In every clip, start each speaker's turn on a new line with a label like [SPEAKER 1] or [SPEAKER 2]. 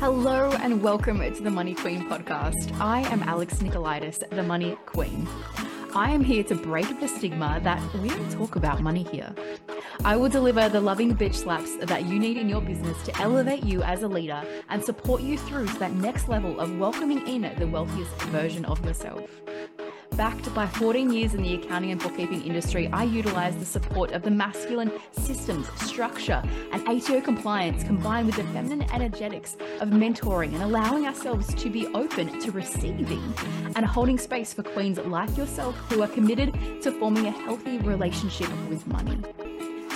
[SPEAKER 1] Hello and welcome to the Money Queen podcast. I am Alex Nicolaitis, the Money Queen. I am here to break the stigma that we don't talk about money here. I will deliver the loving bitch slaps that you need in your business to elevate you as a leader and support you through to that next level of welcoming in the wealthiest version of yourself. Backed by 14 years in the accounting and bookkeeping industry, I utilize the support of the masculine systems, structure, and ATO compliance combined with the feminine energetics of mentoring and allowing ourselves to be open to receiving and holding space for queens like yourself who are committed to forming a healthy relationship with money.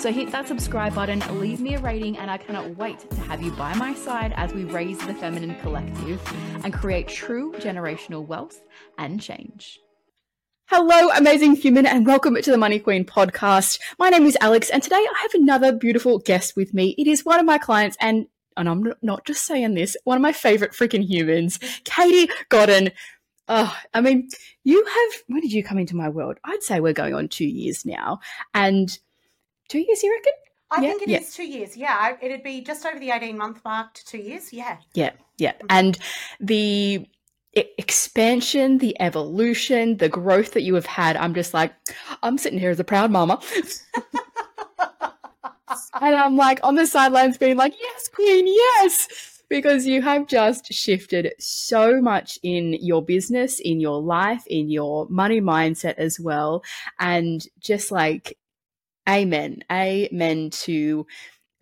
[SPEAKER 1] So hit that subscribe button, leave me a rating, and I cannot wait to have you by my side as we raise the feminine collective and create true generational wealth and change. Hello, amazing human, and welcome to the Money Queen podcast. My name is Alex, and today I have another beautiful guest with me. It is one of my clients, and and I'm not just saying this, one of my favorite freaking humans, Katie Godden. Oh, I mean, you have, when did you come into my world? I'd say we're going on two years now. And two years, you reckon?
[SPEAKER 2] I yeah, think it yeah. is two years. Yeah, it'd be just over the 18 month mark to two years. Yeah.
[SPEAKER 1] Yeah, yeah. Mm-hmm. And the expansion, the evolution, the growth that you have had, I'm just like, I'm sitting here as a proud mama. and I'm like on the sidelines being like, yes, queen, yes. Because you have just shifted so much in your business, in your life, in your money mindset as well. And just like, amen, amen to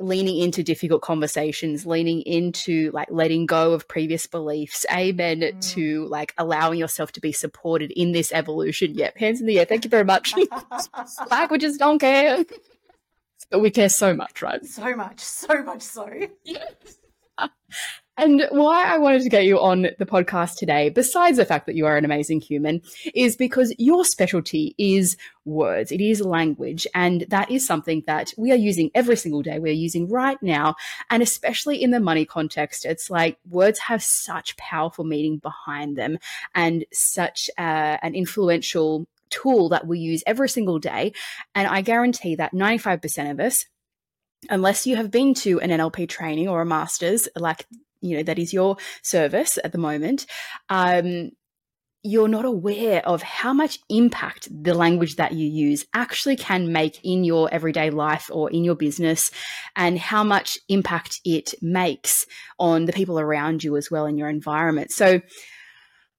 [SPEAKER 1] leaning into difficult conversations, leaning into like letting go of previous beliefs. Amen mm. to like allowing yourself to be supported in this evolution. Yep, hands in the air. Thank you very much. Languages don't care. But we care so much, right?
[SPEAKER 2] So much, so much so.
[SPEAKER 1] Yes. And why I wanted to get you on the podcast today, besides the fact that you are an amazing human, is because your specialty is words. It is language. And that is something that we are using every single day. We're using right now. And especially in the money context, it's like words have such powerful meaning behind them and such uh, an influential tool that we use every single day. And I guarantee that 95% of us, unless you have been to an NLP training or a master's, like you know that is your service at the moment um, you're not aware of how much impact the language that you use actually can make in your everyday life or in your business and how much impact it makes on the people around you as well in your environment. So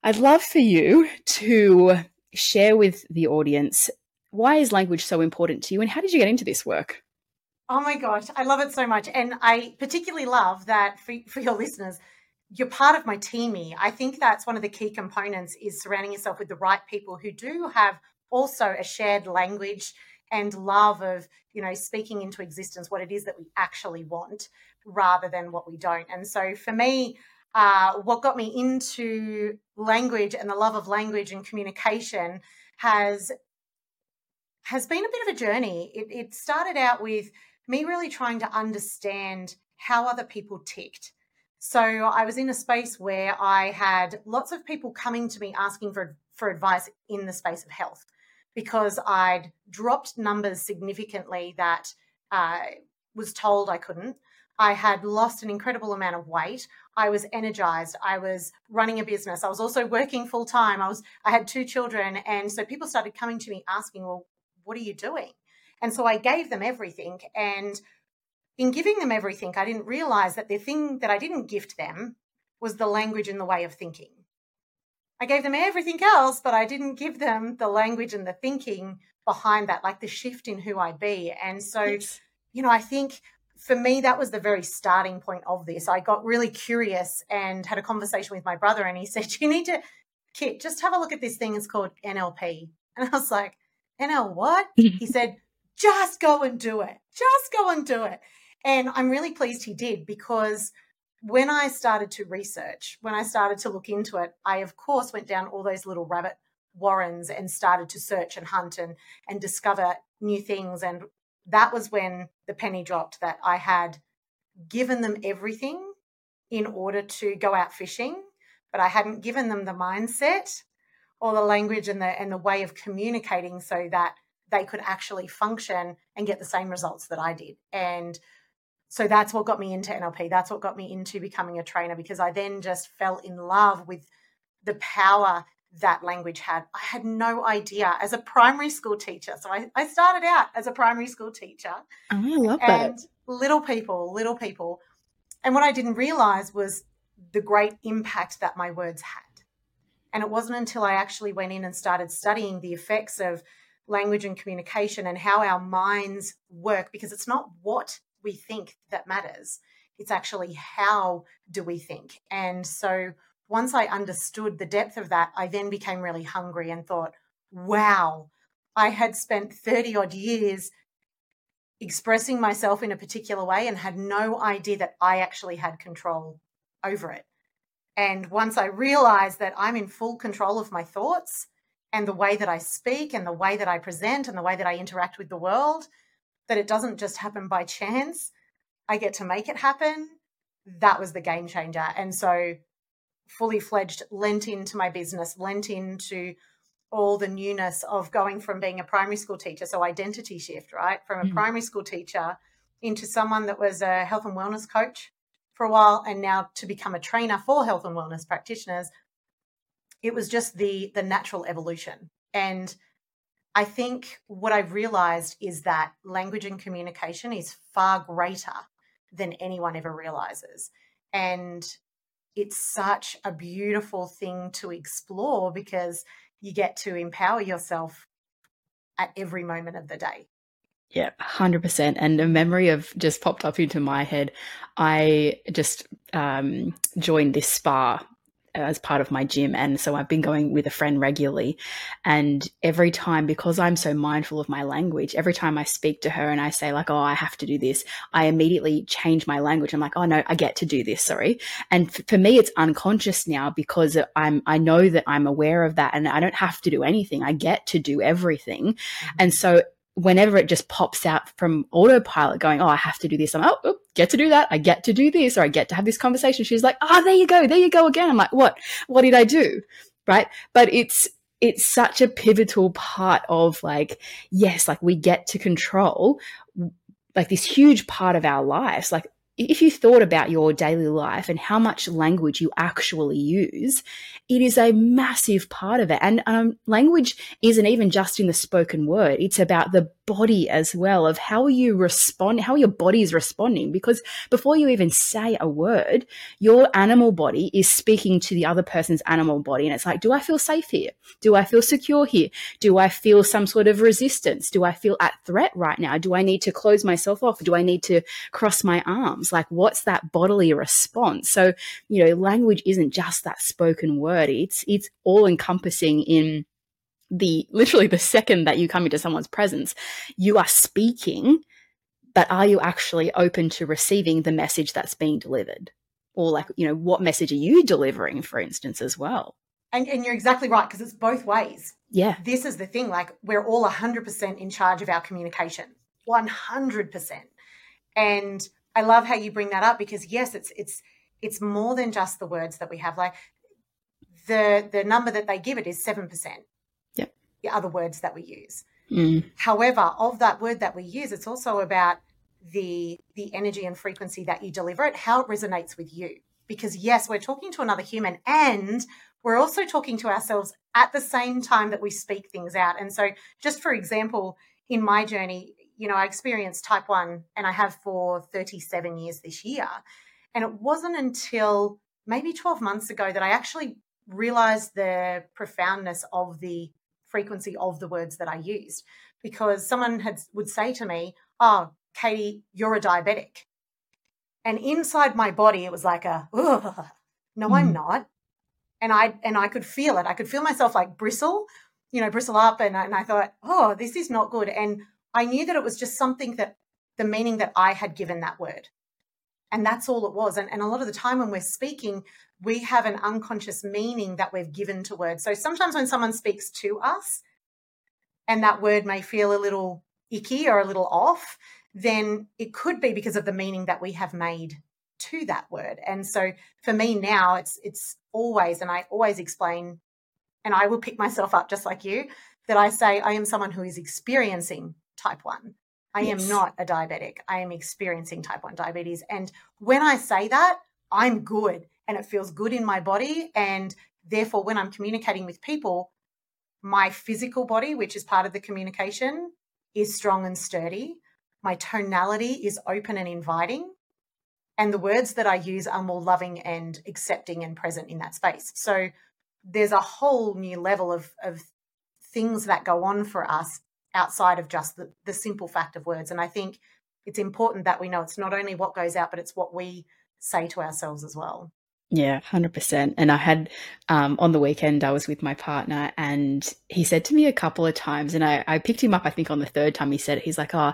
[SPEAKER 1] i'd love for you to share with the audience why is language so important to you and how did you get into this work
[SPEAKER 2] Oh my gosh, I love it so much. And I particularly love that for, for your listeners, you're part of my teamy. I think that's one of the key components is surrounding yourself with the right people who do have also a shared language and love of, you know, speaking into existence what it is that we actually want rather than what we don't. And so for me, uh, what got me into language and the love of language and communication has has been a bit of a journey. It, it started out with me really trying to understand how other people ticked. So I was in a space where I had lots of people coming to me asking for, for advice in the space of health because I'd dropped numbers significantly that uh, was told I couldn't. I had lost an incredible amount of weight. I was energized. I was running a business. I was also working full time. I was I had two children and so people started coming to me asking, "Well, what are you doing?" And so I gave them everything. And in giving them everything, I didn't realize that the thing that I didn't gift them was the language and the way of thinking. I gave them everything else, but I didn't give them the language and the thinking behind that, like the shift in who I be. And so, yes. you know, I think for me, that was the very starting point of this. I got really curious and had a conversation with my brother, and he said, You need to, Kit, just have a look at this thing. It's called NLP. And I was like, NL what? he said, just go and do it. Just go and do it. And I'm really pleased he did because when I started to research, when I started to look into it, I of course went down all those little rabbit warrens and started to search and hunt and and discover new things and that was when the penny dropped that I had given them everything in order to go out fishing, but I hadn't given them the mindset or the language and the and the way of communicating so that they could actually function and get the same results that I did. And so that's what got me into NLP. That's what got me into becoming a trainer because I then just fell in love with the power that language had. I had no idea as a primary school teacher. So I, I started out as a primary school teacher.
[SPEAKER 1] Oh, I love and that.
[SPEAKER 2] Little people, little people. And what I didn't realize was the great impact that my words had. And it wasn't until I actually went in and started studying the effects of language and communication and how our minds work, because it's not what we think that matters, it's actually how do we think. And so once I understood the depth of that, I then became really hungry and thought, wow, I had spent 30 odd years expressing myself in a particular way and had no idea that I actually had control over it. And once I realized that I'm in full control of my thoughts and the way that I speak and the way that I present and the way that I interact with the world, that it doesn't just happen by chance, I get to make it happen. That was the game changer. And so fully fledged lent into my business, lent into all the newness of going from being a primary school teacher, so identity shift, right? From a mm-hmm. primary school teacher into someone that was a health and wellness coach for a while and now to become a trainer for health and wellness practitioners. It was just the the natural evolution. And I think what I've realized is that language and communication is far greater than anyone ever realizes. And it's such a beautiful thing to explore because you get to empower yourself at every moment of the day.
[SPEAKER 1] Yeah, 100%. And a memory of just popped up into my head. I just um, joined this spa as part of my gym. And so I've been going with a friend regularly. And every time, because I'm so mindful of my language, every time I speak to her and I say, like, oh, I have to do this, I immediately change my language. I'm like, oh, no, I get to do this. Sorry. And f- for me, it's unconscious now because I'm, I know that I'm aware of that and I don't have to do anything. I get to do everything. Mm-hmm. And so whenever it just pops out from autopilot going, Oh, I have to do this. I'm like, oh, oh, get to do that. I get to do this or I get to have this conversation. She's like, Oh, there you go. There you go again. I'm like, what, what did I do? Right. But it's, it's such a pivotal part of like, yes, like we get to control like this huge part of our lives. Like if you thought about your daily life and how much language you actually use, it is a massive part of it. And um, language isn't even just in the spoken word, it's about the body as well of how you respond, how your body is responding. Because before you even say a word, your animal body is speaking to the other person's animal body. And it's like, do I feel safe here? Do I feel secure here? Do I feel some sort of resistance? Do I feel at threat right now? Do I need to close myself off? Do I need to cross my arms? Like, what's that bodily response? So, you know, language isn't just that spoken word. It's, it's all encompassing in the literally the second that you come into someone's presence, you are speaking, but are you actually open to receiving the message that's being delivered? Or like, you know, what message are you delivering, for instance, as well?
[SPEAKER 2] And, and you're exactly right, because it's both ways.
[SPEAKER 1] Yeah.
[SPEAKER 2] This is the thing, like we're all 100% in charge of our communication. 100%. And I love how you bring that up because yes, it's it's it's more than just the words that we have. Like the the number that they give it is 7% Yeah. the other words that we use. Mm. However, of that word that we use, it's also about the the energy and frequency that you deliver it, how it resonates with you. Because yes, we're talking to another human and we're also talking to ourselves at the same time that we speak things out. And so just for example, in my journey, you know, I experienced type 1 and I have for 37 years this year. And it wasn't until maybe 12 months ago that I actually realized the profoundness of the frequency of the words that I used because someone had would say to me, "Oh, Katie, you're a diabetic," and inside my body it was like a, "No, mm. I'm not," and I and I could feel it. I could feel myself like bristle, you know, bristle up, and and I thought, "Oh, this is not good," and I knew that it was just something that the meaning that I had given that word. And that's all it was. And, and a lot of the time when we're speaking, we have an unconscious meaning that we've given to words. So sometimes when someone speaks to us and that word may feel a little icky or a little off, then it could be because of the meaning that we have made to that word. And so for me now it's it's always and I always explain and I will pick myself up just like you that I say I am someone who is experiencing type 1. I yes. am not a diabetic. I am experiencing type 1 diabetes. And when I say that, I'm good and it feels good in my body. And therefore, when I'm communicating with people, my physical body, which is part of the communication, is strong and sturdy. My tonality is open and inviting. And the words that I use are more loving and accepting and present in that space. So there's a whole new level of, of things that go on for us outside of just the, the simple fact of words. And I think it's important that we know it's not only what goes out, but it's what we say to ourselves as well.
[SPEAKER 1] Yeah, 100%. And I had um, on the weekend, I was with my partner and he said to me a couple of times, and I, I picked him up, I think on the third time he said it, he's like, Oh,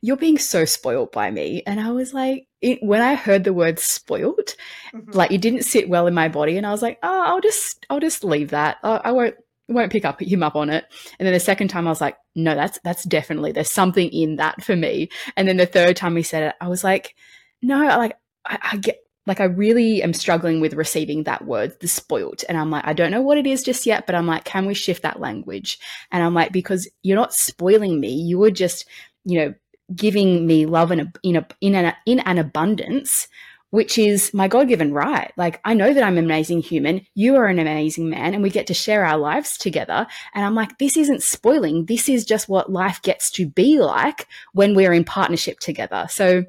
[SPEAKER 1] you're being so spoiled by me. And I was like, it, when I heard the word spoiled, mm-hmm. like it didn't sit well in my body. And I was like, Oh, I'll just, I'll just leave that. I, I won't, won't pick up him up on it. And then the second time I was like, no, that's that's definitely there's something in that for me. And then the third time he said it, I was like, no, like I, I get like I really am struggling with receiving that word, the spoiled. And I'm like, I don't know what it is just yet, but I'm like, can we shift that language? And I'm like, because you're not spoiling me, you were just, you know, giving me love in a, in a, in an, in an abundance which is my God given right. Like, I know that I'm an amazing human. You are an amazing man, and we get to share our lives together. And I'm like, this isn't spoiling. This is just what life gets to be like when we're in partnership together. So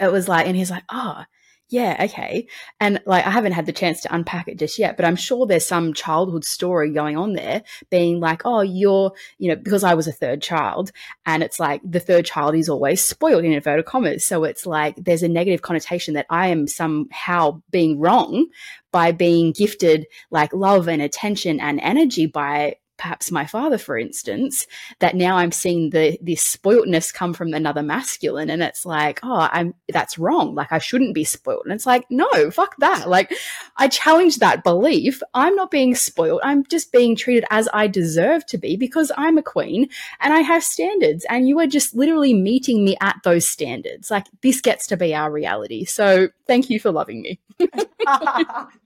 [SPEAKER 1] it was like, and he's like, oh, yeah, okay. And like, I haven't had the chance to unpack it just yet, but I'm sure there's some childhood story going on there being like, oh, you're, you know, because I was a third child and it's like the third child is always spoiled in inverted commas. So it's like there's a negative connotation that I am somehow being wrong by being gifted like love and attention and energy by perhaps my father, for instance, that now I'm seeing the this spoiltness come from another masculine, and it's like, oh, I'm that's wrong. Like I shouldn't be spoiled, and it's like, no, fuck that. Like I challenge that belief. I'm not being spoiled. I'm just being treated as I deserve to be because I'm a queen and I have standards, and you are just literally meeting me at those standards. Like this gets to be our reality. So thank you for loving me.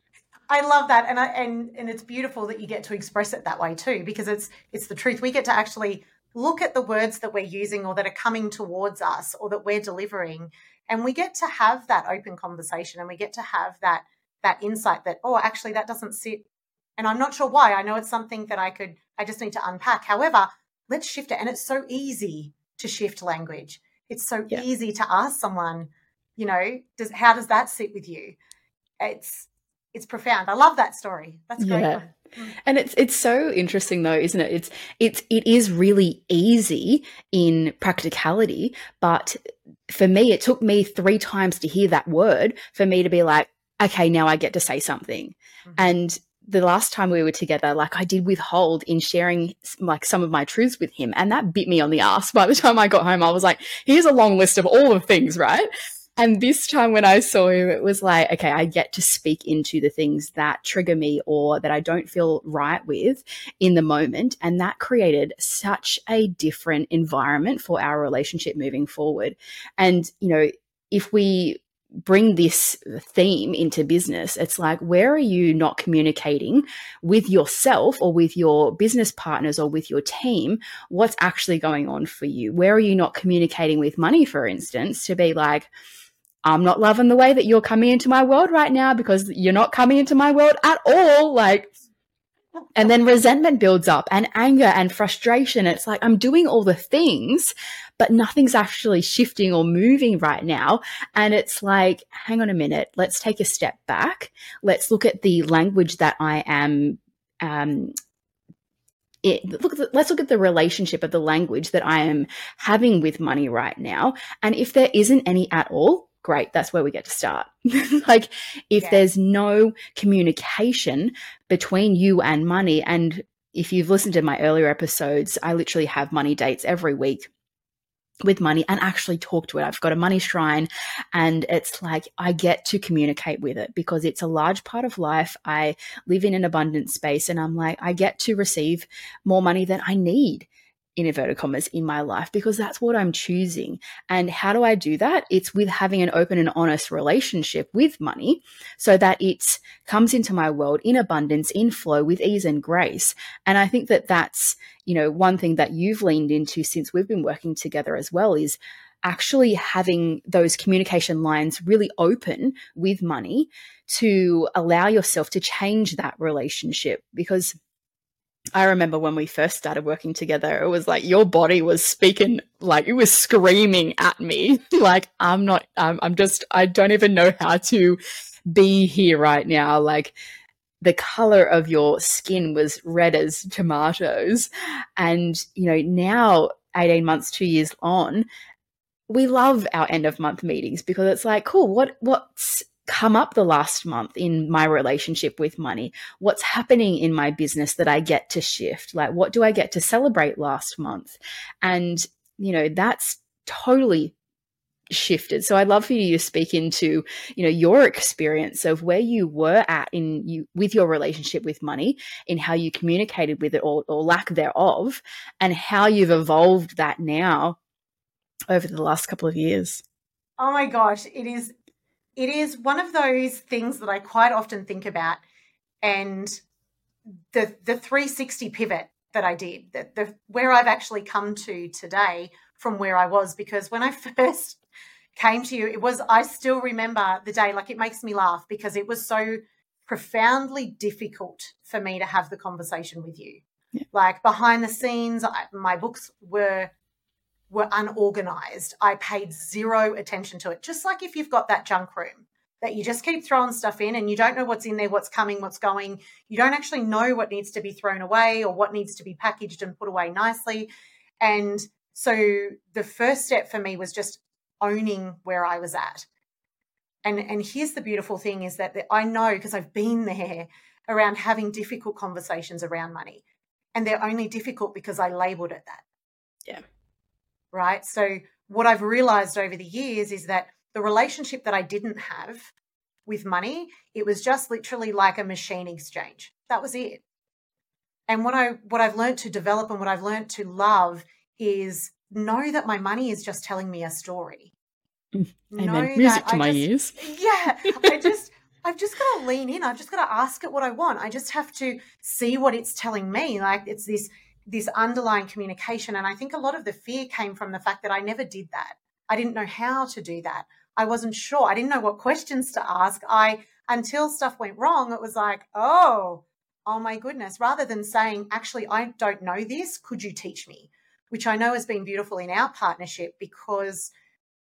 [SPEAKER 2] I love that, and I, and and it's beautiful that you get to express it that way too, because it's it's the truth. We get to actually look at the words that we're using or that are coming towards us or that we're delivering, and we get to have that open conversation, and we get to have that that insight that oh, actually that doesn't sit, and I'm not sure why. I know it's something that I could I just need to unpack. However, let's shift it, and it's so easy to shift language. It's so yeah. easy to ask someone, you know, does how does that sit with you? It's it's profound. I love that story. That's great. Yeah.
[SPEAKER 1] Mm. And it's it's so interesting though, isn't it? It's it's it is really easy in practicality, but for me it took me 3 times to hear that word for me to be like, okay, now I get to say something. Mm-hmm. And the last time we were together, like I did withhold in sharing like some of my truths with him, and that bit me on the ass. By the time I got home, I was like, "Here's a long list of all the things, right?" And this time when I saw him, it was like, okay, I get to speak into the things that trigger me or that I don't feel right with in the moment. And that created such a different environment for our relationship moving forward. And, you know, if we bring this theme into business, it's like, where are you not communicating with yourself or with your business partners or with your team? What's actually going on for you? Where are you not communicating with money, for instance, to be like, I'm not loving the way that you're coming into my world right now because you're not coming into my world at all. Like, and then resentment builds up and anger and frustration. It's like I'm doing all the things, but nothing's actually shifting or moving right now. And it's like, hang on a minute, let's take a step back. Let's look at the language that I am um, it, look let's look at the relationship of the language that I am having with money right now. And if there isn't any at all, great, that's where we get to start. like, if yeah. there's no communication between you and money, and if you've listened to my earlier episodes, I literally have money dates every week with money and actually talk to it. I've got a money shrine and it's like I get to communicate with it because it's a large part of life. I live in an abundant space and I'm like, I get to receive more money than I need in inverted commas in my life because that's what I'm choosing. And how do I do that? It's with having an open and honest relationship with money so that it comes into my world in abundance, in flow with ease and grace. And I think that that's, you know, one thing that you've leaned into since we've been working together as well is actually having those communication lines really open with money to allow yourself to change that relationship because I remember when we first started working together, it was like your body was speaking, like it was screaming at me. like, I'm not, I'm, I'm just, I don't even know how to be here right now. Like, the color of your skin was red as tomatoes. And, you know, now, 18 months, two years on, we love our end of month meetings because it's like, cool, what, what's, come up the last month in my relationship with money? What's happening in my business that I get to shift? Like, what do I get to celebrate last month? And, you know, that's totally shifted. So I'd love for you to speak into, you know, your experience of where you were at in you with your relationship with money, in how you communicated with it or, or lack thereof, and how you've evolved that now over the last couple of years.
[SPEAKER 2] Oh my gosh, it is it is one of those things that I quite often think about, and the the 360 pivot that I did, that the where I've actually come to today from where I was, because when I first came to you, it was I still remember the day, like it makes me laugh because it was so profoundly difficult for me to have the conversation with you. Yeah. Like behind the scenes, I, my books were were unorganized. I paid zero attention to it. Just like if you've got that junk room that you just keep throwing stuff in and you don't know what's in there, what's coming, what's going. You don't actually know what needs to be thrown away or what needs to be packaged and put away nicely. And so the first step for me was just owning where I was at. And and here's the beautiful thing is that I know because I've been there around having difficult conversations around money. And they're only difficult because I labeled it that.
[SPEAKER 1] Yeah
[SPEAKER 2] right? So, what I've realized over the years is that the relationship that I didn't have with money, it was just literally like a machine exchange. That was it. And what I what I've learned to develop and what I've learned to love is know that my money is just telling me a story.
[SPEAKER 1] Mm, amen. Music to I my
[SPEAKER 2] just,
[SPEAKER 1] ears.
[SPEAKER 2] Yeah, I just I've just got to lean in. I've just got to ask it what I want. I just have to see what it's telling me. Like it's this this underlying communication. And I think a lot of the fear came from the fact that I never did that. I didn't know how to do that. I wasn't sure. I didn't know what questions to ask. I, until stuff went wrong, it was like, oh, oh my goodness. Rather than saying, actually, I don't know this, could you teach me? Which I know has been beautiful in our partnership because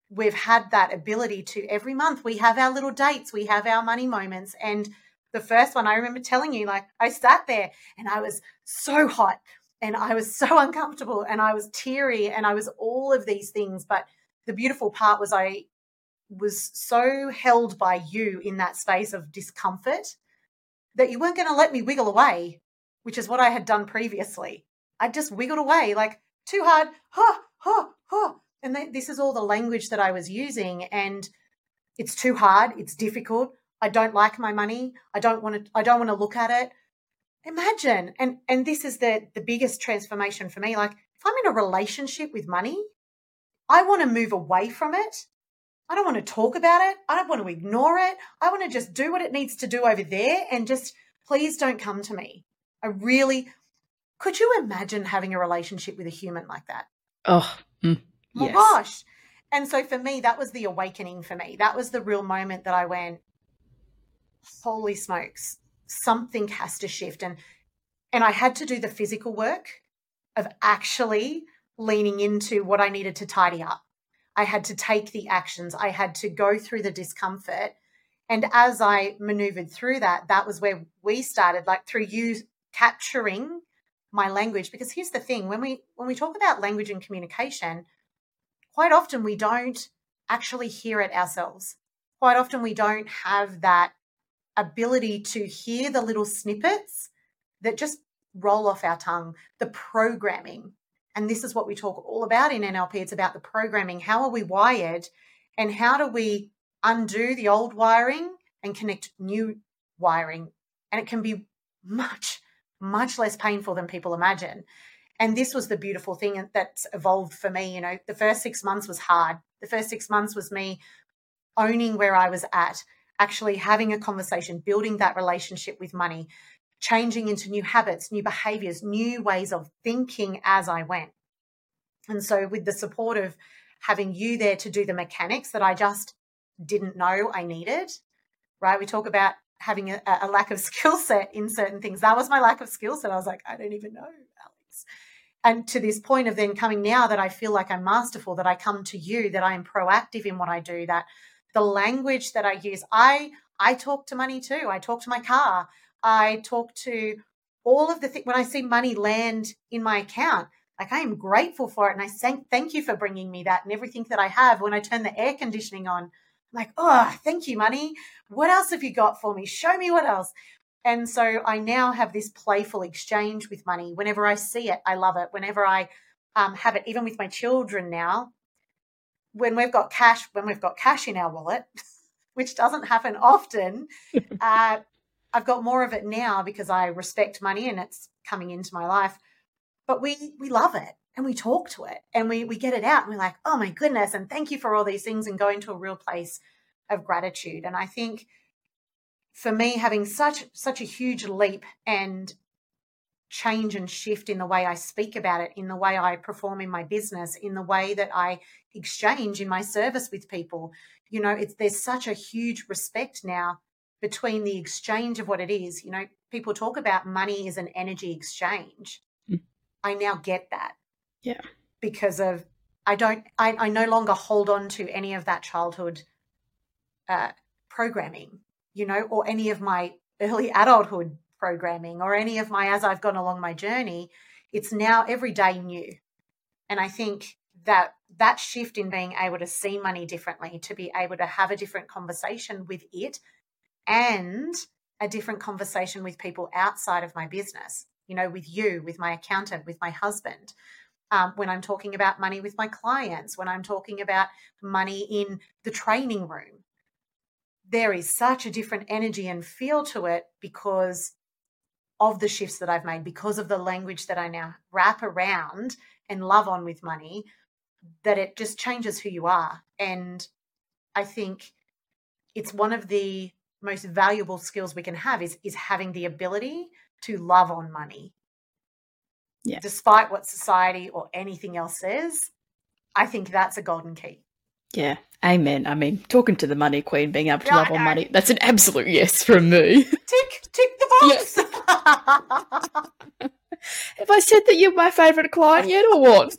[SPEAKER 2] we've had that ability to every month we have our little dates, we have our money moments. And the first one, I remember telling you, like, I sat there and I was so hot and I was so uncomfortable and I was teary and I was all of these things. But the beautiful part was I was so held by you in that space of discomfort that you weren't going to let me wiggle away, which is what I had done previously. I just wiggled away like too hard, ha, ha, ha. And th- this is all the language that I was using. And it's too hard. It's difficult. I don't like my money. I don't want to, I don't want to look at it imagine and and this is the the biggest transformation for me like if i'm in a relationship with money i want to move away from it. I don't want to talk about it. I don't want to ignore it. I want to just do what it needs to do over there and just please don't come to me. I really could you imagine having a relationship with a human like that?
[SPEAKER 1] Oh
[SPEAKER 2] mm, my gosh. And so for me that was the awakening for me. That was the real moment that i went holy smokes something has to shift and and I had to do the physical work of actually leaning into what I needed to tidy up. I had to take the actions. I had to go through the discomfort. And as I maneuvered through that, that was where we started, like through you capturing my language. Because here's the thing when we when we talk about language and communication, quite often we don't actually hear it ourselves. Quite often we don't have that ability to hear the little snippets that just roll off our tongue, the programming. And this is what we talk all about in NLP. It's about the programming. How are we wired? And how do we undo the old wiring and connect new wiring? And it can be much, much less painful than people imagine. And this was the beautiful thing that's evolved for me. You know, the first six months was hard. The first six months was me owning where I was at, actually having a conversation, building that relationship with money, changing into new habits, new behaviors, new ways of thinking as I went. And so, with the support of having you there to do the mechanics that I just didn't know I needed, right? We talk about having a, a lack of skill set in certain things. That was my lack of skill set. I was like, I don't even know, Alex. And to this point of then coming now that I feel like I'm masterful, that I come to you, that I am proactive in what I do, that the language that I use, I I talk to money too. I talk to my car. I talk to all of the things when I see money land in my account. Like I am grateful for it, and I thank thank you for bringing me that and everything that I have. When I turn the air conditioning on, I'm like, oh, thank you, money. What else have you got for me? Show me what else. And so I now have this playful exchange with money. Whenever I see it, I love it. Whenever I um, have it, even with my children now, when we've got cash, when we've got cash in our wallet, which doesn't happen often, uh, I've got more of it now because I respect money and it's coming into my life. But we we love it and we talk to it and we we get it out and we're like, oh my goodness, and thank you for all these things and go into a real place of gratitude. And I think for me, having such such a huge leap and change and shift in the way I speak about it, in the way I perform in my business, in the way that I exchange in my service with people. You know, it's there's such a huge respect now between the exchange of what it is. You know, people talk about money as an energy exchange. Mm. I now get that.
[SPEAKER 1] Yeah.
[SPEAKER 2] Because of I don't I, I no longer hold on to any of that childhood uh, programming, you know, or any of my early adulthood programming or any of my as I've gone along my journey. It's now every day new. And I think that that shift in being able to see money differently, to be able to have a different conversation with it and a different conversation with people outside of my business, you know, with you, with my accountant, with my husband. Um, when I'm talking about money with my clients, when I'm talking about money in the training room, there is such a different energy and feel to it because of the shifts that I've made, because of the language that I now wrap around and love on with money, that it just changes who you are. And I think it's one of the most valuable skills we can have is is having the ability to love on money.
[SPEAKER 1] Yeah.
[SPEAKER 2] Despite what society or anything else says, I think that's a golden key.
[SPEAKER 1] Yeah. Amen. I mean, talking to the money queen, being able to yeah, love on money, that's an absolute yes from me.
[SPEAKER 2] Tick, tick the box.
[SPEAKER 1] Have I said that you're my favourite client yet or what?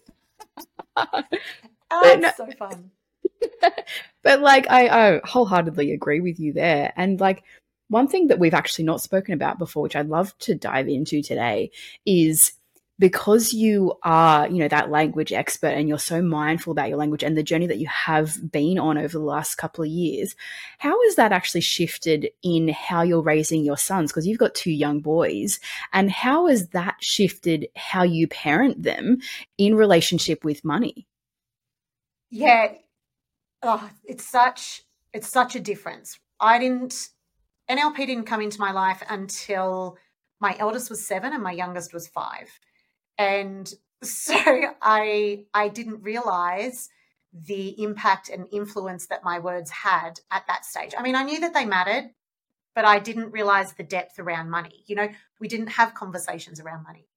[SPEAKER 2] oh, no, so fun.
[SPEAKER 1] but like I, I wholeheartedly agree with you there. And like one thing that we've actually not spoken about before, which I'd love to dive into today, is because you are, you know, that language expert and you're so mindful about your language and the journey that you have been on over the last couple of years, how has that actually shifted in how you're raising your sons? Because you've got two young boys. And how has that shifted how you parent them in relationship with money?
[SPEAKER 2] Yeah, oh, it's such it's such a difference. I didn't NLP didn't come into my life until my eldest was seven and my youngest was five, and so I I didn't realize the impact and influence that my words had at that stage. I mean, I knew that they mattered, but I didn't realize the depth around money. You know, we didn't have conversations around money.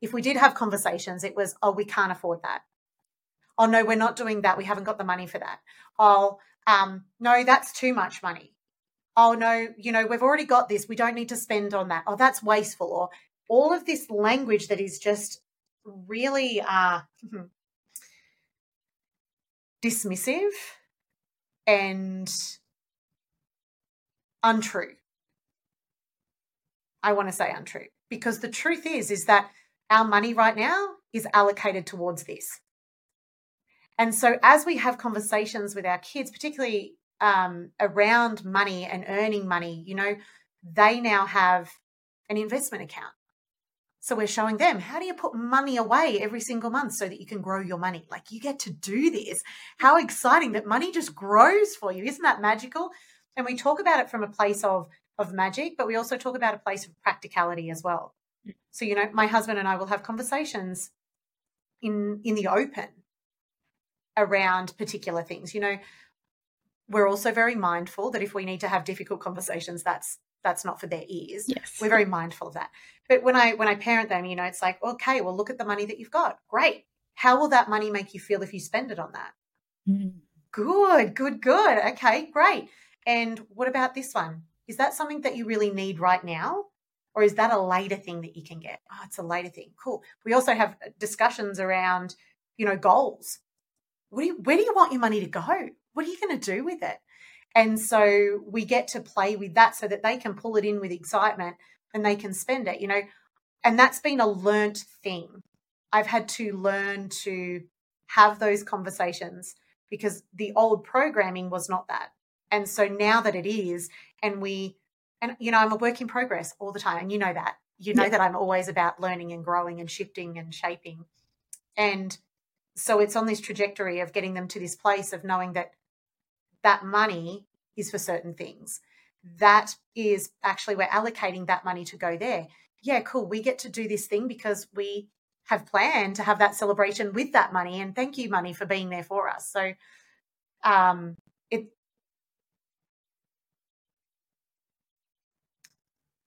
[SPEAKER 2] If we did have conversations, it was, oh, we can't afford that oh no we're not doing that we haven't got the money for that oh um, no that's too much money oh no you know we've already got this we don't need to spend on that oh that's wasteful or all of this language that is just really uh, dismissive and untrue. I want to say untrue because the truth is is that our money right now is allocated towards this. And so, as we have conversations with our kids, particularly um, around money and earning money, you know, they now have an investment account. So we're showing them how do you put money away every single month so that you can grow your money? Like you get to do this. How exciting that money just grows for you. Isn't that magical? And we talk about it from a place of of magic, but we also talk about a place of practicality as well. Mm. So, you know, my husband and I will have conversations in in the open around particular things. You know, we're also very mindful that if we need to have difficult conversations, that's that's not for their ears.
[SPEAKER 1] Yes.
[SPEAKER 2] We're very mindful of that. But when I when I parent them, you know, it's like, okay, well, look at the money that you've got. Great. How will that money make you feel if you spend it on that?
[SPEAKER 1] Mm.
[SPEAKER 2] Good, good, good. Okay, great. And what about this one? Is that something that you really need right now? Or is that a later thing that you can get? Oh, it's a later thing. Cool. We also have discussions around, you know, goals. What do you, where do you want your money to go? What are you going to do with it? And so we get to play with that so that they can pull it in with excitement and they can spend it, you know. And that's been a learnt thing. I've had to learn to have those conversations because the old programming was not that. And so now that it is, and we, and you know, I'm a work in progress all the time, and you know that. You know
[SPEAKER 1] Yeah.
[SPEAKER 2] that I'm always about learning and growing and shifting and shaping. And so it's on this trajectory of getting them to this place of knowing that that money is for certain things. That is actually, we're allocating that money to go there. Yeah, cool. We get to do this thing because we have planned to have that celebration with that money. And thank you, money, for being there for us. So, um, it,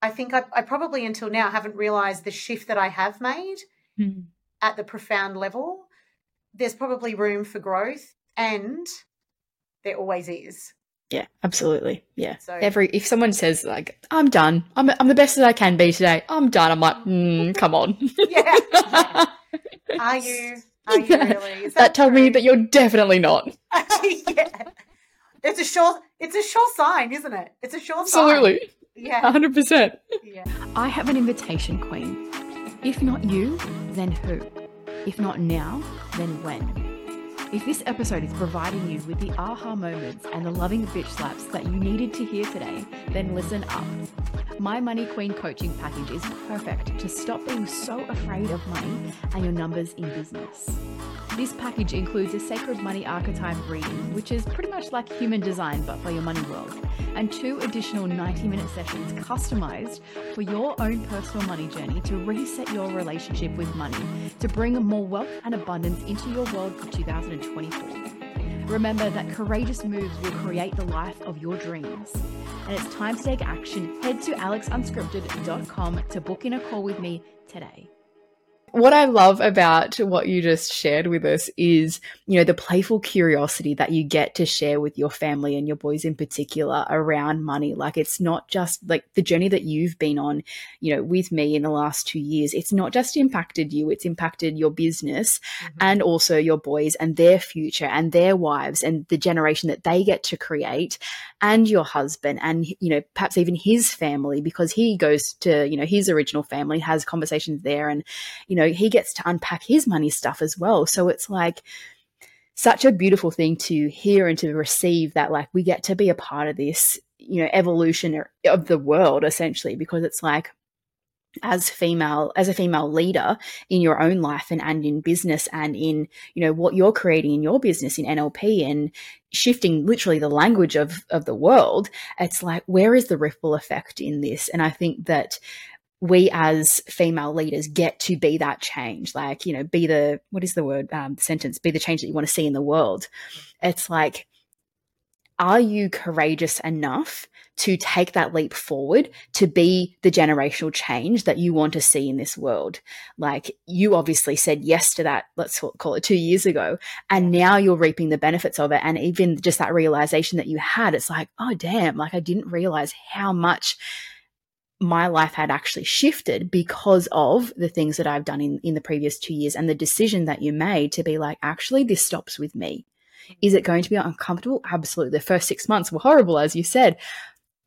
[SPEAKER 2] I think I, I probably until now haven't realized the shift that I have made
[SPEAKER 1] Mm.
[SPEAKER 2] at the profound level. There's probably room for growth, and there always is.
[SPEAKER 1] Yeah, absolutely. Yeah.
[SPEAKER 2] So-
[SPEAKER 1] Every if someone says like, "I'm done. I'm I'm the best that I can be today. I'm done." I'm like, mm, "Come on."
[SPEAKER 2] Yeah. yeah. Are you? Are you
[SPEAKER 1] Yeah.
[SPEAKER 2] really? Is
[SPEAKER 1] that tells me that you're definitely not.
[SPEAKER 2] yeah. It's a sure. It's a sure sign, isn't it? It's a sure sign.
[SPEAKER 1] Absolutely,
[SPEAKER 2] Yeah.
[SPEAKER 1] hundred percent.
[SPEAKER 2] Yeah.
[SPEAKER 1] I have an invitation, Queen. If not you, then who? If not now, then when? If this episode is providing you with the aha moments and the loving bitch slaps that you needed to hear today, then listen up. My Money Queen coaching package is perfect to stop being so afraid of money and your numbers in business. This package includes a sacred money archetype reading, which is pretty much like human design but for your money world, and two additional 90 minute sessions customized for your own personal money journey to reset your relationship with money to bring more wealth and abundance into your world for 2024. Remember that courageous moves will create the life of your dreams. And it's time to take action. Head to alexunscripted.com to book in a call with me today. What I love about what you just shared with us is, you know, the playful curiosity that you get to share with your family and your boys in particular around money. Like it's not just like the journey that you've been on, you know, with me in the last two years. It's not just impacted you, it's impacted your business
[SPEAKER 2] Mhm.
[SPEAKER 1] and also your boys and their future and their wives and the generation that they get to create and your husband and you know perhaps even his family because he goes to you know his original family has conversations there and you know he gets to unpack his money stuff as well. So it's like such a beautiful thing to hear and to receive that like we get to be a part of this you know evolution of the world essentially because it's like as female as a female leader in your own life and, and in business and in you know what you're creating in your business in nlp and shifting literally the language of of the world it's like where is the ripple effect in this? And i think that we as female leaders get to be that change like you know be the what is the word um, sentence be the change that you want to see in the world it's like are you courageous enough to take that leap forward to be the generational change that you want to see in this world. Like you obviously said yes to that, let's call it two years ago, and now you're reaping the benefits of it. And even just that realization that you had, it's like, oh, damn, like I didn't realize how much my life had actually shifted because of the things that I've done in, in the previous two years and the decision that you made to be like, actually, this stops with me. Is it going to be uncomfortable? Absolutely. The first six months were horrible, as you said.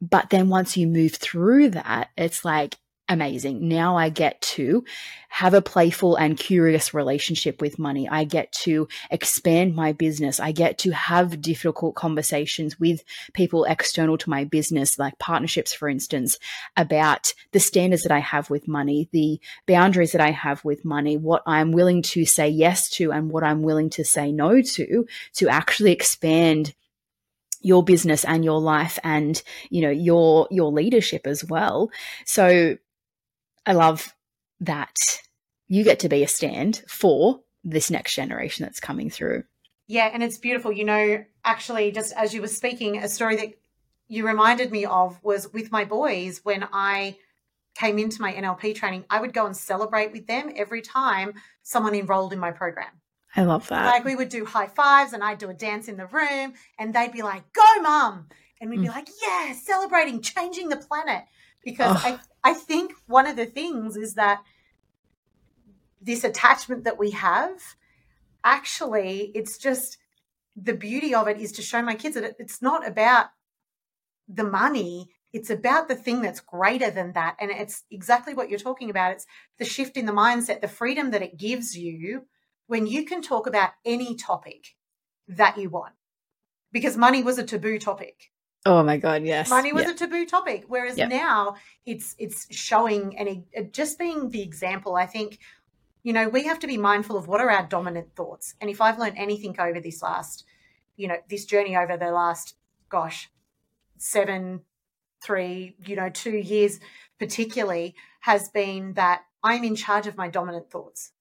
[SPEAKER 1] But then once you move through that, it's like amazing. Now I get to have a playful and curious relationship with money. I get to expand my business. I get to have difficult conversations with people external to my business, like partnerships, for instance, about the standards that I have with money, the boundaries that I have with money, what I'm willing to say yes to and what I'm willing to say no to, to actually expand your business and your life and you know your your leadership as well so i love that you get to be a stand for this next generation that's coming through.
[SPEAKER 2] Yeah, and it's beautiful. You know, actually, just as you were speaking, a story that you reminded me of was with my boys when I came into my NLP training, I would go and celebrate with them every time someone enrolled in my program.
[SPEAKER 1] I love that.
[SPEAKER 2] Like we would do high fives and I'd do a dance in the room and they'd be like, go, mum. And we'd be mm. like, yeah, celebrating, changing the planet. Because I, I think one of the things is that this attachment that we have, actually, it's just the beauty of it is to show my kids that it's not about the money it's about the thing that's greater than that. And it's exactly what you're talking about. It's the shift in the mindset the freedom that it gives you when you can talk about any topic that you want. Because money was a taboo topic
[SPEAKER 1] oh my god yes
[SPEAKER 2] money was yep. a taboo topic whereas yep. now it's it's showing and it, just being the example i think you know we have to be mindful of what are our dominant thoughts and if i've learned anything over this last you know this journey over the last gosh seven three, you know, two years particularly has been that I'm in charge of my dominant thoughts.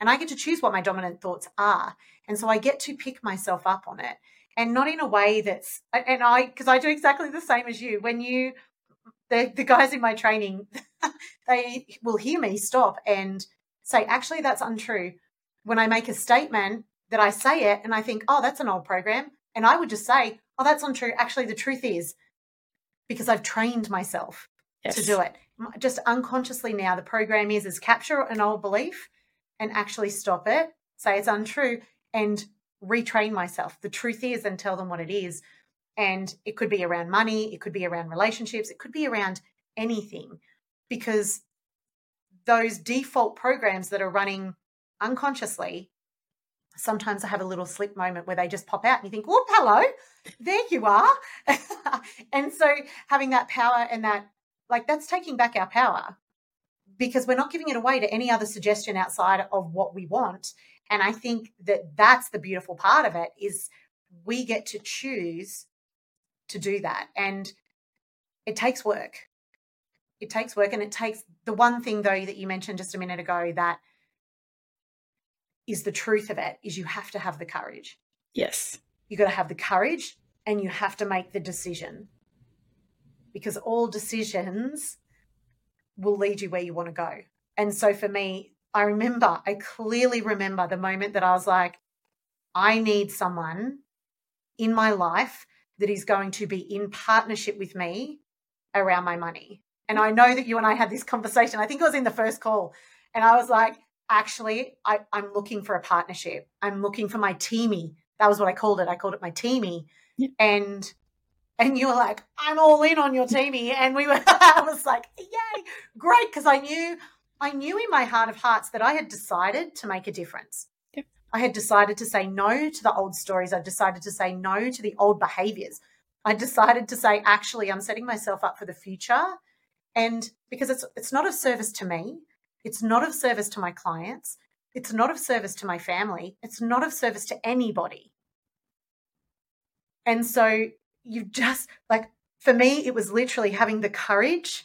[SPEAKER 2] And I get to choose what my dominant thoughts are. And so I get to pick myself up on it. And not in a way that's, and I, because I do exactly the same as you. When you, the, the guys in my training, they will hear me stop and say, actually, that's untrue. When I make a statement that I say it and I think, oh, that's an old program. And I would just say, oh, that's untrue. Actually, the truth is because I've trained myself yes. to do it. Just unconsciously now, the program is is capture an old belief and actually stop it, say it's untrue, and retrain myself. The truth is, and tell them what it is. And it could be around money, it could be around relationships, it could be around anything, because those default programs that are running unconsciously sometimes I have a little slip moment where they just pop out and you think, oh, hello, there you are. and so having that power and that, like, that's taking back our power because we're not giving it away to any other suggestion outside of what we want. And I think that that's the beautiful part of it is we get to choose to do that. And it takes work. It takes work. And it takes the one thing, though, that you mentioned just a minute ago that – is the truth of it is you have to have the courage.
[SPEAKER 1] Yes.
[SPEAKER 2] You got to have the courage and you have to make the decision. Because all decisions will lead you where you want to go. And so for me, I remember, I clearly remember the moment that I was like, I need someone in my life that is going to be in partnership with me around my money. And I know that you and I had this conversation. I think it was in the first call. And I was like, actually, I, I'm looking for a partnership. I'm looking for my teamy. That was what I called it. I called it my teamy. Yeah. And and you were like, I'm all in on your teamy. And we were I was like, yay, great. Because I knew I knew in my heart of hearts that I had decided to make a difference. Yep. I had decided to say no to the old stories. I decided to say no to the old behaviors. I decided to say, actually, I'm setting myself up for the future. And because it's it's not of service to me, it's not of service to my clients. It's not of service to my family. It's not of service to anybody. And so you just like, for me, it was literally having the courage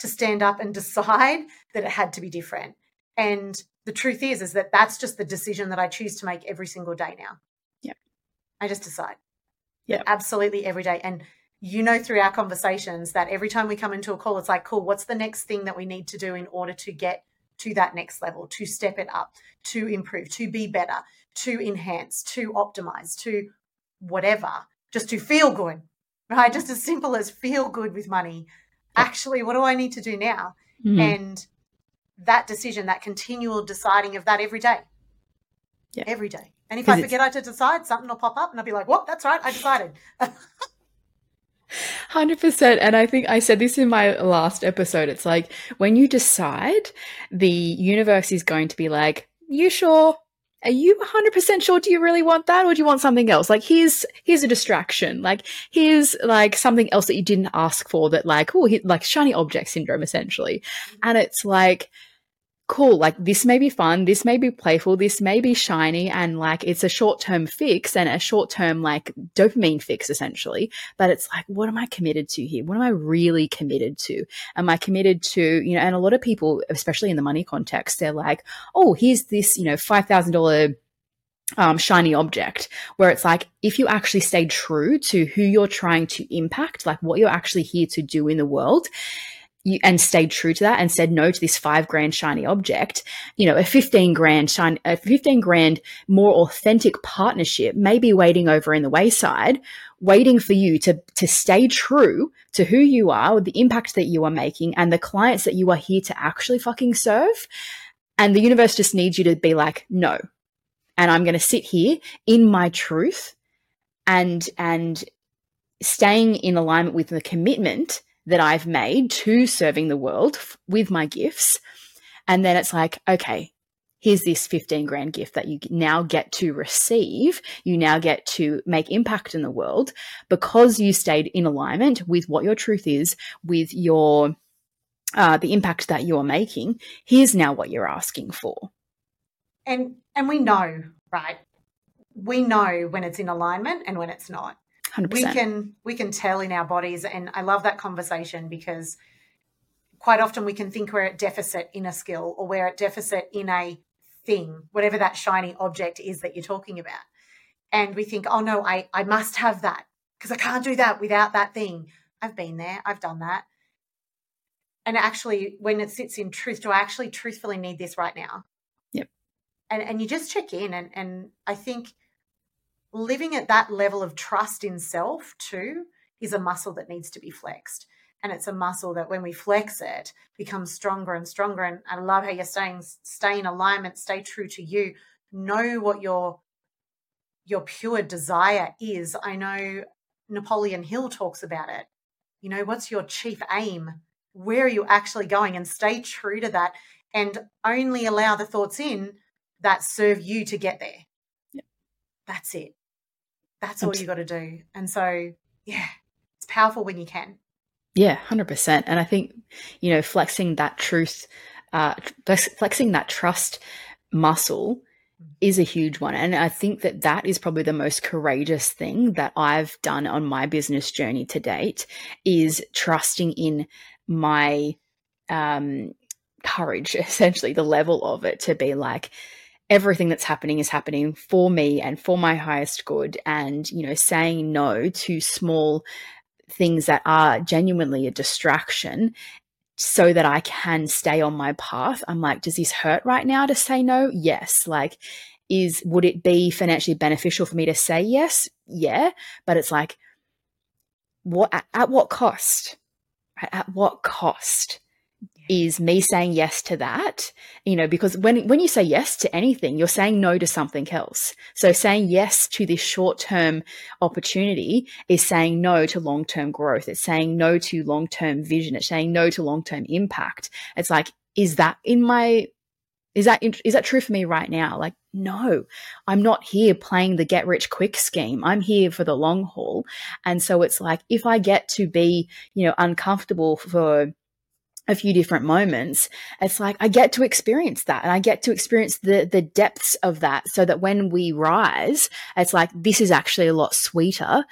[SPEAKER 2] to stand up and decide that it had to be different. And the truth is, is that that's just the decision that I choose to make every single day now.
[SPEAKER 1] Yeah.
[SPEAKER 2] I just decide. Yeah. Absolutely every day. And you know through our conversations that every time we come into a call, it's like, cool, what's the next thing that we need to do in order to get to that next level, to step it up, to improve, to be better, to enhance, to optimize, to whatever, just to feel good, right? Just as simple as feel good with money. Actually, what do I need to do now? Mm-hmm. And that decision, that continual deciding of that every day. Yeah. Every day. And if I forget I to decide, something will pop up and I'll be like, "What? That's right, I decided."
[SPEAKER 1] Hundred percent, and I think I said this in my last episode. It's like when you decide, the universe is going to be like, "You sure? Are you hundred percent sure? Do you really want that, or do you want something else? Like here's here's a distraction. Like here's like something else that you didn't ask for. That like oh, like shiny object syndrome, essentially. And it's like, cool, like this may be fun, this may be playful, this may be shiny, and like it's a short term fix and a short term like dopamine fix essentially. But it's like, what am I committed to here? What am I really committed to? Am I committed to, you know, and a lot of people, especially in the money context, they're like, oh, here's this, you know, $5,000 um, shiny object where it's like if you actually stay true to who you're trying to impact like what you're actually here to do in the world you, and stayed true to that and said no to this five grand shiny object, you know, a 15 grand shine, a 15 grand more authentic partnership may be waiting over in the wayside, waiting for you to, to stay true to who you are, the impact that you are making and the clients that you are here to actually fucking serve. And the universe just needs you to be like, no. And I'm going to sit here in my truth and, and staying in alignment with the commitment that I've made to serving the world with my gifts. And then it's like, okay, here's this 15 grand gift that you now get to receive. You now get to make impact in the world because you stayed in alignment with what your truth is, with your, uh, the impact that you are making. Here's now what you're asking for.
[SPEAKER 2] And, and we know, right? We know when it's in alignment and when it's not.
[SPEAKER 1] 100%.
[SPEAKER 2] we can we can tell in our bodies and i love that conversation because quite often we can think we're at deficit in a skill or we're at deficit in a thing whatever that shiny object is that you're talking about. And we think oh no i i must have that because i can't do that without that thing. I've been there. I've done that. And actually when it sits in truth do i actually truthfully need this right now?
[SPEAKER 1] Yep.
[SPEAKER 2] And and you just check in and and i think living at that level of trust in self too is a muscle that needs to be flexed. And it's a muscle that when we flex it becomes stronger and stronger. And i love how you're saying stay in alignment stay true to you. Know what your your pure desire is. I know napoleon hill talks about it. You know what's your chief aim? Where are you actually going? And stay true to that and only allow the thoughts in that serve you to get there.
[SPEAKER 1] Yep.
[SPEAKER 2] that's it that's all you got to do. And so, yeah, it's powerful when you can.
[SPEAKER 1] Yeah, 100%. And I think, you know, flexing that truth, uh, flexing that trust muscle mm. is a huge one. And I think that that is probably the most courageous thing that I've done on my business journey to date is trusting in my um, courage, essentially, the level of it to be like, everything that's happening is happening for me and for my highest good and you know saying no to small things that are genuinely a distraction so that I can stay on my path. I'm like, does this hurt right now to say no? Yes. Like, is would it be financially beneficial for me to say yes? Yeah. But it's like, what at, at what cost? At what cost? Is me saying yes to that you know because when when you say yes to anything you're saying no to something else. So saying yes to this short term opportunity is saying no to long term growth. It's saying no to long term vision. It's saying no to long term impact. It's like is that in my is that is that true for me right now? Like no. I'm not here playing the get rich quick scheme. I'm here for the long haul. And so it's like if i get to be you know uncomfortable for a few different moments it's like i get to experience that and i get to experience the the depths of that so that when we rise it's like this is actually a lot sweeter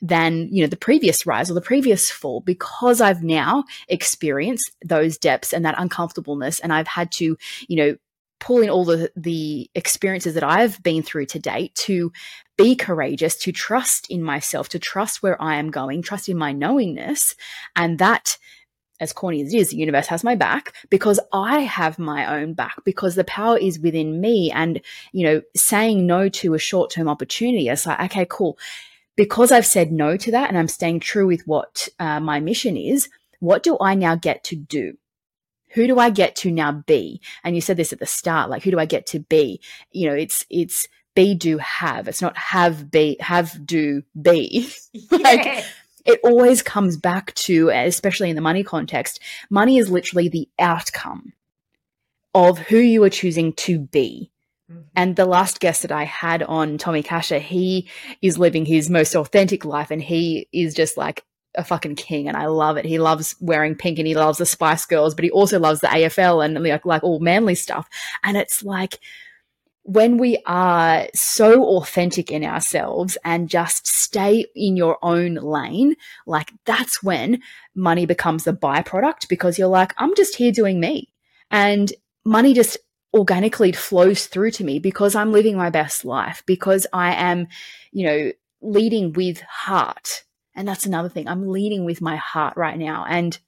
[SPEAKER 1] than you know the previous rise or the previous fall because i've now experienced those depths and that uncomfortableness and i've had to you know pull in all the the experiences that I've been through to date to be courageous, to trust in myself, to trust where I am going, trust in my knowingness, and that as corny as it is, the universe has my back because I have my own back because the power is within me. And, you know, saying no to a short term opportunity, it's like, okay, cool. Because I've said no to that and I'm staying true with what uh, my mission is, what do I now get to do? Who do I get to now be? And you said this at the start, like, who do I get to be? You know, it's, it's, be do have it's not have be have do be like it always comes back to, especially in the money context, money is literally the outcome of who you are choosing to be. Mm-hmm. And the last guest that I had on Tommy Kasha, he is living his most authentic life and he is just like a fucking king and I love it. He loves wearing pink and he loves the Spice Girls, but he also loves the AFL and like like all manly stuff. And it's like when we are so authentic in ourselves and just stay in your own lane, like that's when money becomes a byproduct because you're like, I'm just here doing me. And money just organically flows through to me because I'm living my best life, because I am, you know, leading with heart. And that's another thing. I'm leading with my heart right now. And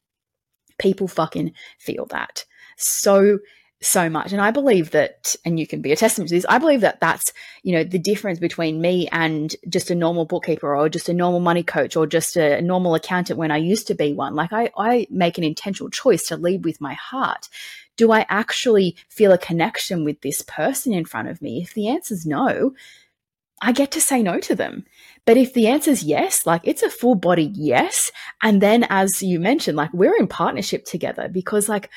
[SPEAKER 1] people fucking feel that so so much. And I believe that, and you can be a testament to this, I believe that that's, you know, the difference between me and just a normal bookkeeper or just a normal money coach or just a normal accountant when I used to be one. Like I, I make an intentional choice to lead with my heart. Do I actually feel a connection with this person in front of me? If the answer is no, I get to say no to them. But if the answer is yes, like it's a full body yes. And then, as you mentioned, like we're in partnership together because, like,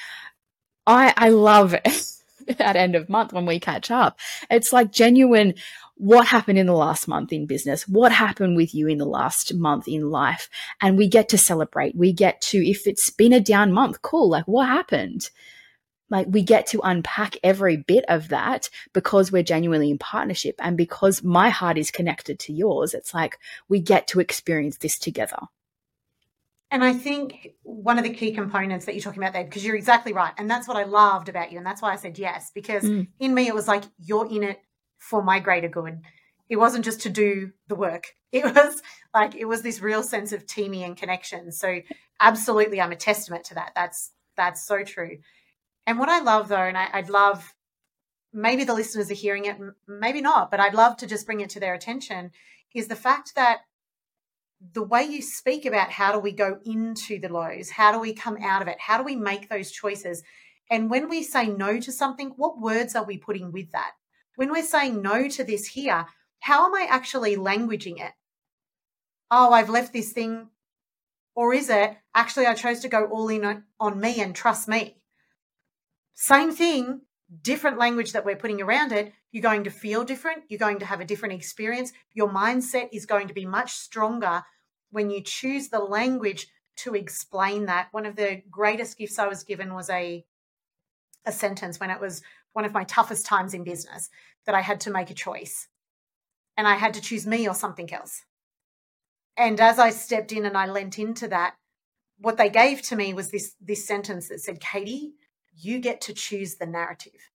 [SPEAKER 1] I I love at end of month when we catch up. It's like genuine what happened in the last month in business? What happened with you in the last month in life? And we get to celebrate. We get to, if it's been a down month, cool. Like what happened? Like we get to unpack every bit of that because we're genuinely in partnership and because my heart is connected to yours. It's like we get to experience this together.
[SPEAKER 2] And I think one of the key components that you're talking about there, because you're exactly right. And that's what I loved about you. And that's why I said yes, because mm. in me, it was like, you're in it for my greater good. It wasn't just to do the work, it was like, it was this real sense of teaming and connection. So, absolutely, I'm a testament to that. That's, that's so true. And what I love though, and I, I'd love, maybe the listeners are hearing it, maybe not, but I'd love to just bring it to their attention is the fact that the way you speak about how do we go into the lows, how do we come out of it, how do we make those choices. And when we say no to something, what words are we putting with that? When we're saying no to this here, how am I actually languaging it? Oh, I've left this thing. Or is it actually I chose to go all in on me and trust me? Same thing, different language that we're putting around it. You're going to feel different. You're going to have a different experience. Your mindset is going to be much stronger when you choose the language to explain that. One of the greatest gifts I was given was a a sentence when it was one of my toughest times in business that I had to make a choice. And I had to choose me or something else. And as I stepped in and I lent into that, what they gave to me was this this sentence that said, Katie, you get to choose the narrative.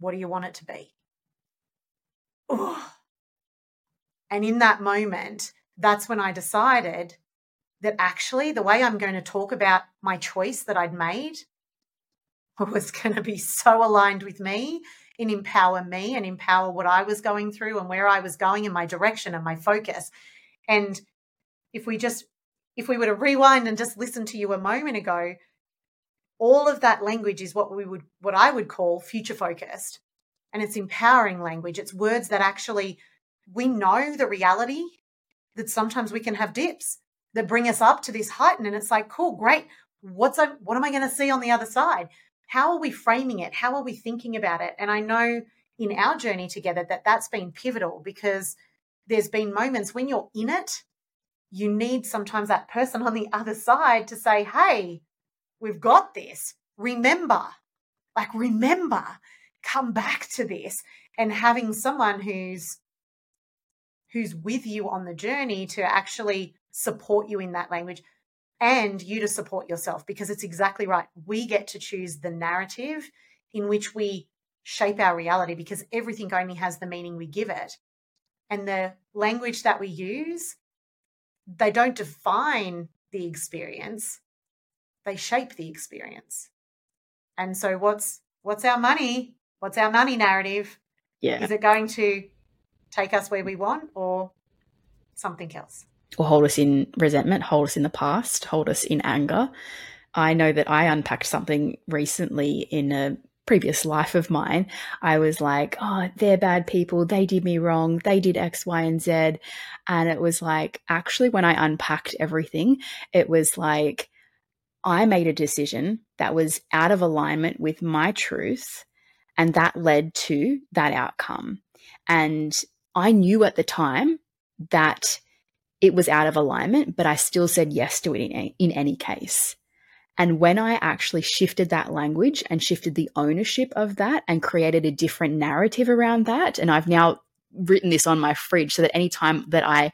[SPEAKER 2] What do you want it to be? Ooh. And in that moment, that's when I decided that actually the way I'm going to talk about my choice that I'd made was going to be so aligned with me and empower me and empower what I was going through and where I was going in my direction and my focus. And if we just if we were to rewind and just listen to you a moment ago, all of that language is what we would what I would call future focused. And it's empowering language. It's words that actually we know the reality that sometimes we can have dips that bring us up to this height and it's like, cool, great. What's I, what am I going to see on the other side? How are we framing it? How are we thinking about it? And I know in our journey together that that's been pivotal because there's been moments when you're in it you need sometimes that person on the other side to say, hey, we've got this. Remember, like, remember, come back to this. And having someone who's who's with you on the journey to actually support you in that language and you to support yourself because it's exactly right. We get to choose the narrative in which we shape our reality because everything only has the meaning we give it. And the language that we use they don't define the experience they shape the experience. And so what's what's our money? What's our money narrative?
[SPEAKER 1] Yeah.
[SPEAKER 2] Is it going to take us where we want or something else?
[SPEAKER 1] Or hold us in resentment hold us in the past hold us in anger. I know that i unpacked something recently in a previous life of mine, I was like, oh, they're bad people. They did me wrong. They did X, Y, and Z. And it was like, actually, when I unpacked everything, it was like, I made a decision that was out of alignment with my truth. And that led to that outcome. And I knew at the time that it was out of alignment, but I still said yes to it in, in any case. And when I actually shifted that language and shifted the ownership of that and created a different narrative around that, and I've now written this on my fridge so that anytime that I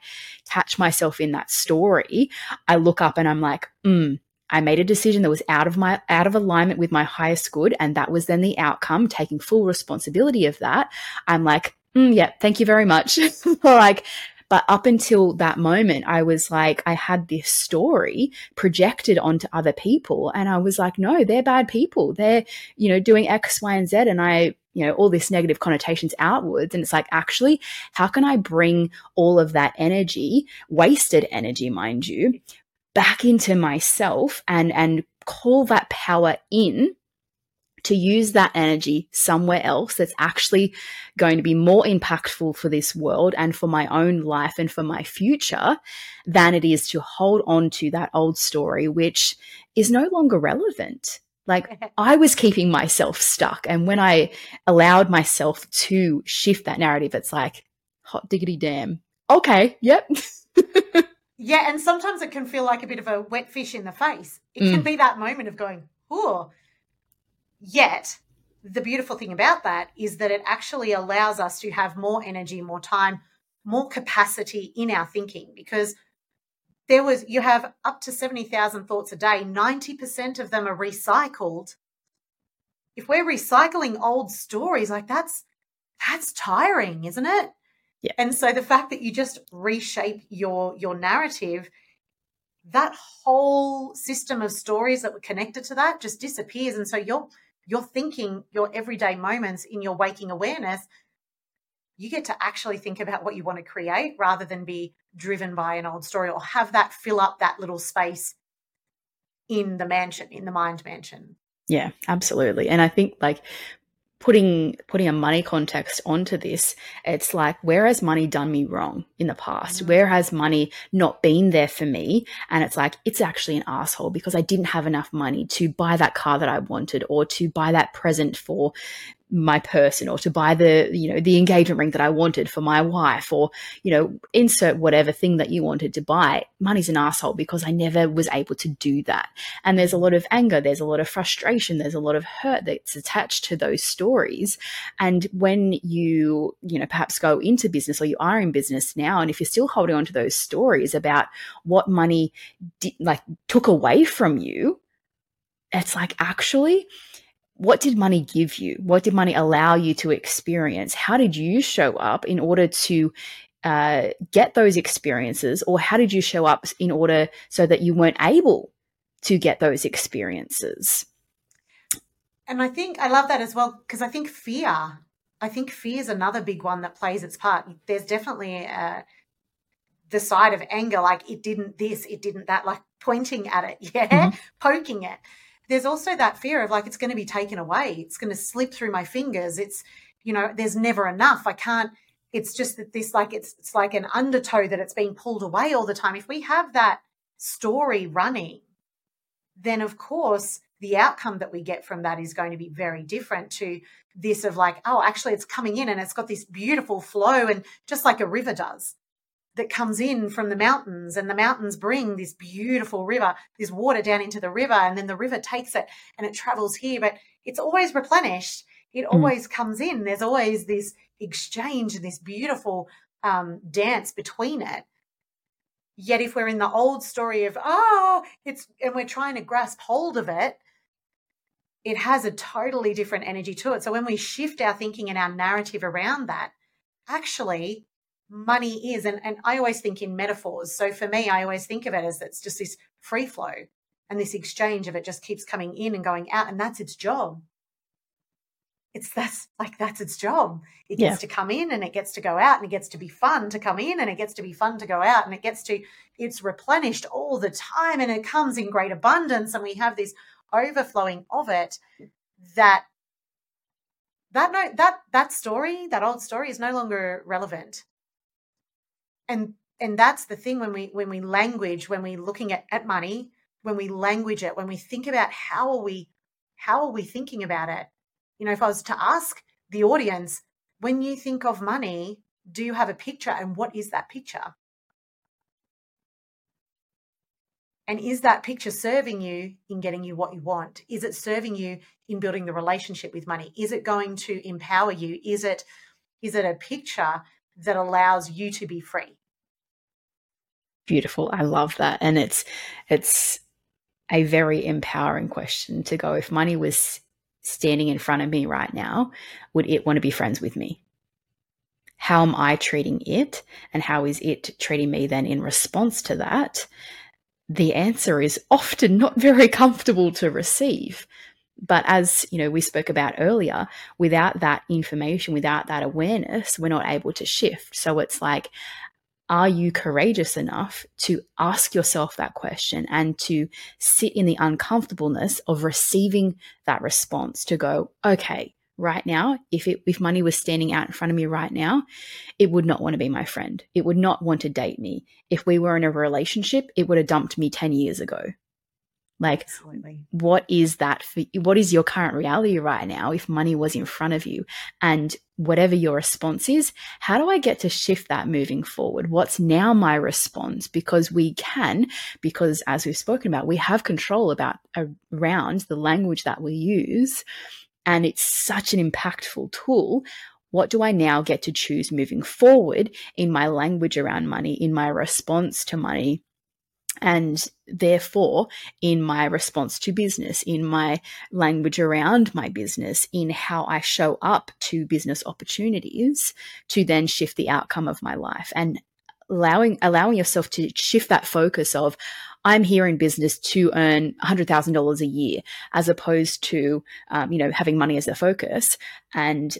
[SPEAKER 1] catch myself in that story, I look up and I'm like, mm, I made a decision that was out of my out of alignment with my highest good, and that was then the outcome. Taking full responsibility of that, I'm like, mm, yeah, thank you very much. like, but up until that moment, I was like, I had this story projected onto other people, and I was like, no, they're bad people. They're you know doing X, Y, and Z, and I you know all this negative connotations outwards and it's like actually how can i bring all of that energy wasted energy mind you back into myself and and call that power in to use that energy somewhere else that's actually going to be more impactful for this world and for my own life and for my future than it is to hold on to that old story, which is no longer relevant. Like I was keeping myself stuck. And when I allowed myself to shift that narrative, it's like, hot diggity damn. Okay, yep.
[SPEAKER 2] Yeah, and sometimes it can feel like a bit of a wet fish in the face. It mm. can be that moment of going, oh. Yet, the beautiful thing about that is that it actually allows us to have more energy, more time, more capacity in our thinking because there was you have up to 70,000 thoughts a day, 90% of them are recycled. If we're recycling old stories like that's that's tiring, isn't it?
[SPEAKER 1] Yeah.
[SPEAKER 2] And so the fact that you just reshape your your narrative, that whole system of stories that were connected to that just disappears. And so you're you're thinking your everyday moments in your waking awareness, you get to actually think about what you want to create rather than be driven by an old story or have that fill up that little space in the mansion, in the mind mansion.
[SPEAKER 1] Yeah, absolutely. And I think like putting putting a money context onto this it's like where has money done me wrong in the past mm-hmm. where has money not been there for me and it's like it's actually an asshole because i didn't have enough money to buy that car that i wanted or to buy that present for my person or to buy the you know the engagement ring that I wanted for my wife or you know insert whatever thing that you wanted to buy. Money's an asshole because I never was able to do that. And there's a lot of anger there's a lot of frustration there's a lot of hurt that's attached to those stories. And when you you know perhaps go into business or you are in business now and if you're still holding on to those stories about what money di- like took away from you it's like actually what did money give you? What did money allow you to experience? How did you show up in order to uh, get those experiences, or how did you show up in order so that you weren't able to get those experiences?
[SPEAKER 2] And I think I love that as well because I think fear, I think fear is another big one that plays its part. There's definitely uh, the side of anger, like it didn't this, it didn't that, like pointing at it, yeah, mm-hmm. poking it there's also that fear of like it's going to be taken away. It's going to slip through my fingers. It's you know there's never enough. I can't it's just that this like it's it's like an undertow that it's being pulled away all the time. If we have that story running then of course the outcome that we get from that is going to be very different to this of like oh actually it's coming in and it's got this beautiful flow and just like a river does that comes in from the mountains and the mountains bring this beautiful river this water down into the river and then the river takes it and it travels here. But it's always replenished. It mm. always comes in. There's always this exchange and this beautiful um, dance between it. Yet if we're in the old story of oh it's and we're trying to grasp hold of it it has a totally different energy to it. So when we shift our thinking and our narrative around that actually money is. And, and I always think in metaphors. So for me, I always think of it as it's just this free flow and this exchange of it just keeps coming in and going out. And that's its job. It's that's like that's its job. It gets yeah. to come in and it gets to go out and it gets to be fun to come in and it gets to be fun to go out and it gets to it's replenished all the time and it comes in great abundance and we have this overflowing of it that that no that that story that old story is no longer relevant and and that's the thing when we when we language when we're looking at, at money when we language it when we think about how are we how are we thinking about it you know if i was to ask the audience when you think of money do you have a picture and what is that picture? And is that picture serving you in getting you what you want? Is it serving you in building the relationship with money? Is it going to empower you? Is it is it a picture that allows you to be free?
[SPEAKER 1] Beautiful. I love that. And it's it's a very empowering question to go if money was standing in front of me right now, would it want to be friends with me? How am I treating it? And how is it treating me then in response to that? the answer is often not very comfortable to receive. But as you know, we spoke about earlier, without that information, without that awareness, we're not able to shift. So it's like, are you courageous enough to ask yourself that question and to sit in the uncomfortableness of receiving that response to go, okay, right now, if it if money was standing out in front of me right now, it would not want to be my friend. It would not want to date me. If we were in a relationship, it would have dumped me 10 years ago. Like Absolutely. what is that for what is your current reality right now if money was in front of you and whatever your response is, how do I get to shift that moving forward? What's now my response? Because we can, because as we've spoken about, we have control about around the language that we use and it's such an impactful tool. What do I now get to choose moving forward in my language around money, in my response to money? And therefore, in my response to business, in my language around my business, in how I show up to business opportunities to then shift the outcome of my life and allowing allowing yourself to shift that focus of I'm here in business to earn $100,000 a year, as opposed to, um, you know, having money as a focus and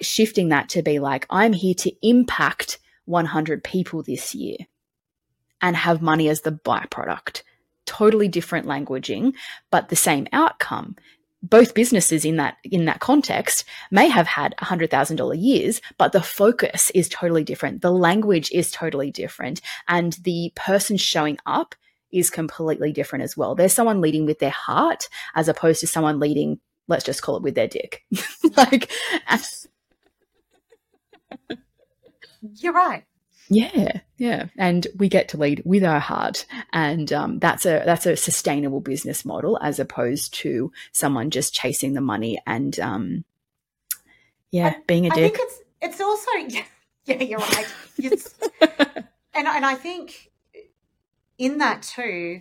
[SPEAKER 1] shifting that to be like, I'm here to impact 100 people this year and have money as the byproduct. Totally different languaging, but the same outcome. Both businesses in that in that context may have had $100,000 years, but the focus is totally different. The language is totally different, and the person showing up is completely different as well. There's someone leading with their heart as opposed to someone leading, let's just call it with their dick. like,
[SPEAKER 2] you're right.
[SPEAKER 1] Yeah, yeah, and we get to lead with our heart, and um, that's a that's a sustainable business model as opposed to someone just chasing the money and um, yeah, I, being a
[SPEAKER 2] I
[SPEAKER 1] dick.
[SPEAKER 2] think it's it's also yeah, yeah you're right. and and I think in that too,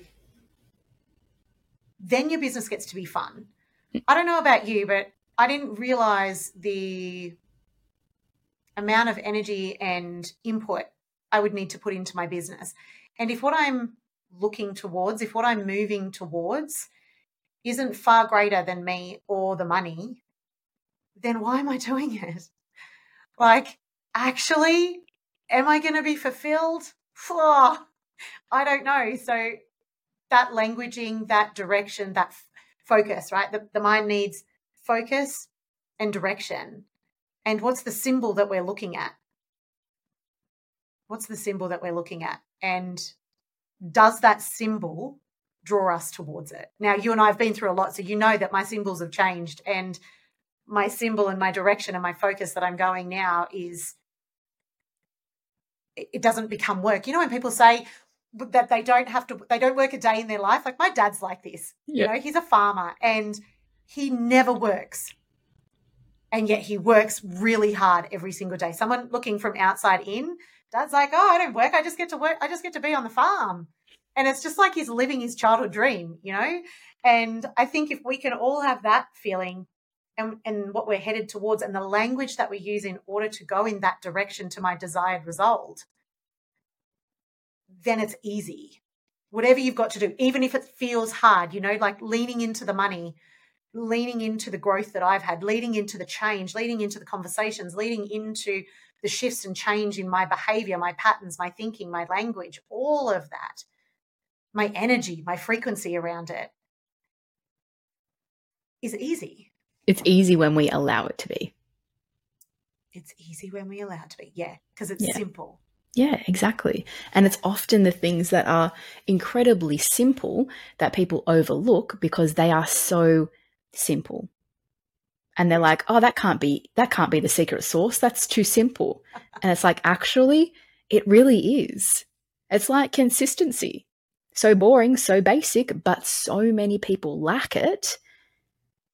[SPEAKER 2] then your business gets to be fun. I don't know about you, but I didn't realize the amount of energy and input I would need to put into my business. And if what I'm looking towards, if what I'm moving towards isn't far greater than me or the money, then why am I doing it? Like, actually, am I going to be fulfilled? Oh, I don't know. So that languaging, that direction, that f- focus, right? The, the mind needs focus and direction. And what's the symbol that we're looking at? What's the symbol that we're looking at? And does that symbol draw us towards it? Now, you and I have been through a lot, so you know that my symbols have changed. And my symbol and my direction and my focus that I'm going now is it doesn't become work. You know, when people say, that they don't have to they don't work a day in their life like my dad's like this you know he's a farmer and he never works and yet he works really hard every single day someone looking from outside in dad's like oh i don't work. I just get to work. I just get to be on the farm. And it's just like he's living his childhood dream you know? And i think if we can all have that feeling and, and what we're headed towards and the language that we use in order to go in that direction to my desired result then it's easy. Whatever you've got to do, even if it feels hard, you know, like leaning into the money, leaning into the growth that I've had, leading into the change, leading into the conversations, leading into the shifts and change in my behavior, my patterns, my thinking, my language, all of that, my energy, my frequency around it is easy.
[SPEAKER 1] It's easy when we allow it to be.
[SPEAKER 2] It's easy when we allow it to be. Yeah, because it's yeah. simple.
[SPEAKER 1] Yeah, exactly. And it's often the things that are incredibly simple that people overlook because they are so simple. And they're like, "Oh, that can't be that can't be the secret sauce. That's too simple." and it's like, actually, it really is. It's like consistency. So boring, so basic, but so many people lack it.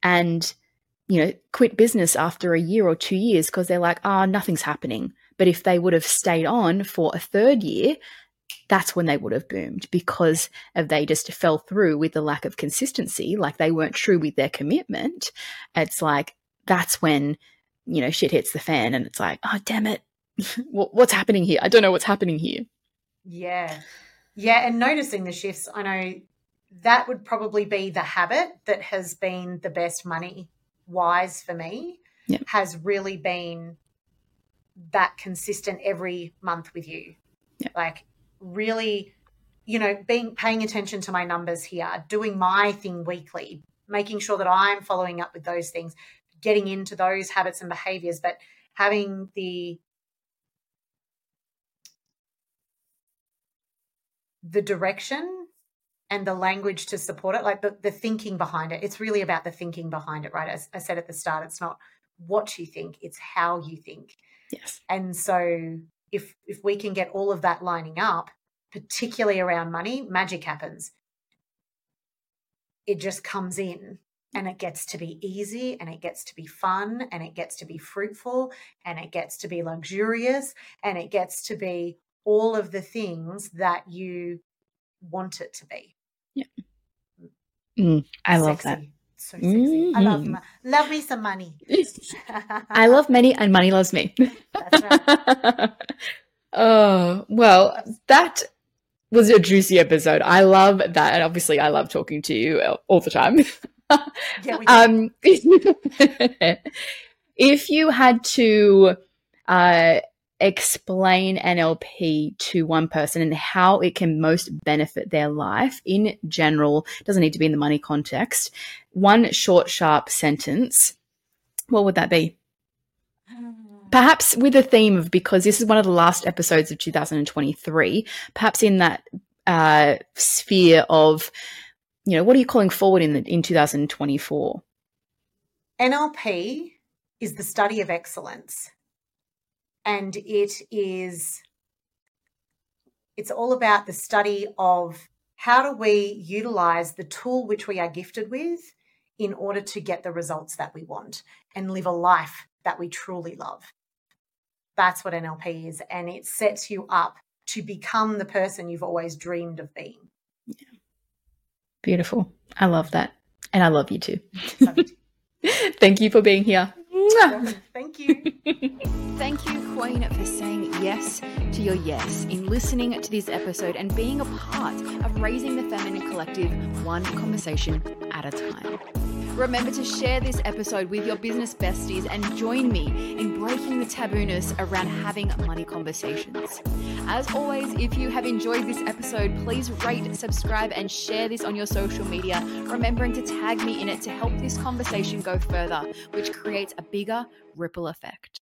[SPEAKER 1] And you know, quit business after a year or two years because they're like, oh, nothing's happening. But if they would have stayed on for a third year, that's when they would have boomed because of they just fell through with the lack of consistency, like they weren't true with their commitment. It's like that's when you know shit hits the fan, and it's like, oh damn it, what's happening here? I don't know what's happening here.
[SPEAKER 2] Yeah, yeah, and noticing the shifts, I know that would probably be the habit that has been the best money wise for me.
[SPEAKER 1] Yep.
[SPEAKER 2] Has really been that consistent every month with you.
[SPEAKER 1] Yep.
[SPEAKER 2] Like really, you know, being paying attention to my numbers here, doing my thing weekly, making sure that I'm following up with those things, getting into those habits and behaviors, but having the the direction and the language to support it, like the, the thinking behind it. It's really about the thinking behind it, right? As I said at the start, it's not what you think, it's how you think.
[SPEAKER 1] Yes.
[SPEAKER 2] And so if if we can get all of that lining up, particularly around money, magic happens. It just comes in and it gets to be easy and it gets to be fun and it gets to be fruitful and it gets to be luxurious and it gets to be all of the things that you want it to be.
[SPEAKER 1] Yeah. Mm, I
[SPEAKER 2] sexy.
[SPEAKER 1] love that.
[SPEAKER 2] So sexy. Mm-hmm. I love
[SPEAKER 1] Mm.
[SPEAKER 2] love me some money.
[SPEAKER 1] I love money and money loves me.
[SPEAKER 2] That's right.
[SPEAKER 1] oh, well, that was a juicy episode. I love that. And obviously, I love talking to you all the time.
[SPEAKER 2] Yeah, we do.
[SPEAKER 1] um, if you had to uh, explain NLP to one person and how it can most benefit their life in general, doesn't need to be in the money context, one short, sharp sentence, what would that be? Perhaps with a theme of because this is one of the last episodes of 2023, perhaps in that uh, sphere of, you know, what are you calling forward in the, in 2024?
[SPEAKER 2] NLP is the study of excellence. And it is it's all about the study of how do we utilize the tool which we are gifted with in order to get the results that we want and live a life that we truly love. That's what NLP is. And it sets you up to become the person you've always dreamed of being.
[SPEAKER 1] Beautiful. I love that. And I love you too.
[SPEAKER 2] So,
[SPEAKER 1] Thank you for being here.
[SPEAKER 2] Thank you.
[SPEAKER 1] Thank you, Queen, for saying yes to your yes in listening to this episode and being a part of raising the feminine collective one conversation at a time. Remember to share this episode with your business besties and join me in breaking the tabooness around having money conversations. As always, if you have enjoyed this episode, please rate, subscribe, and share this on your social media, remembering to tag me in it to help this conversation go further, which creates a bigger ripple effect.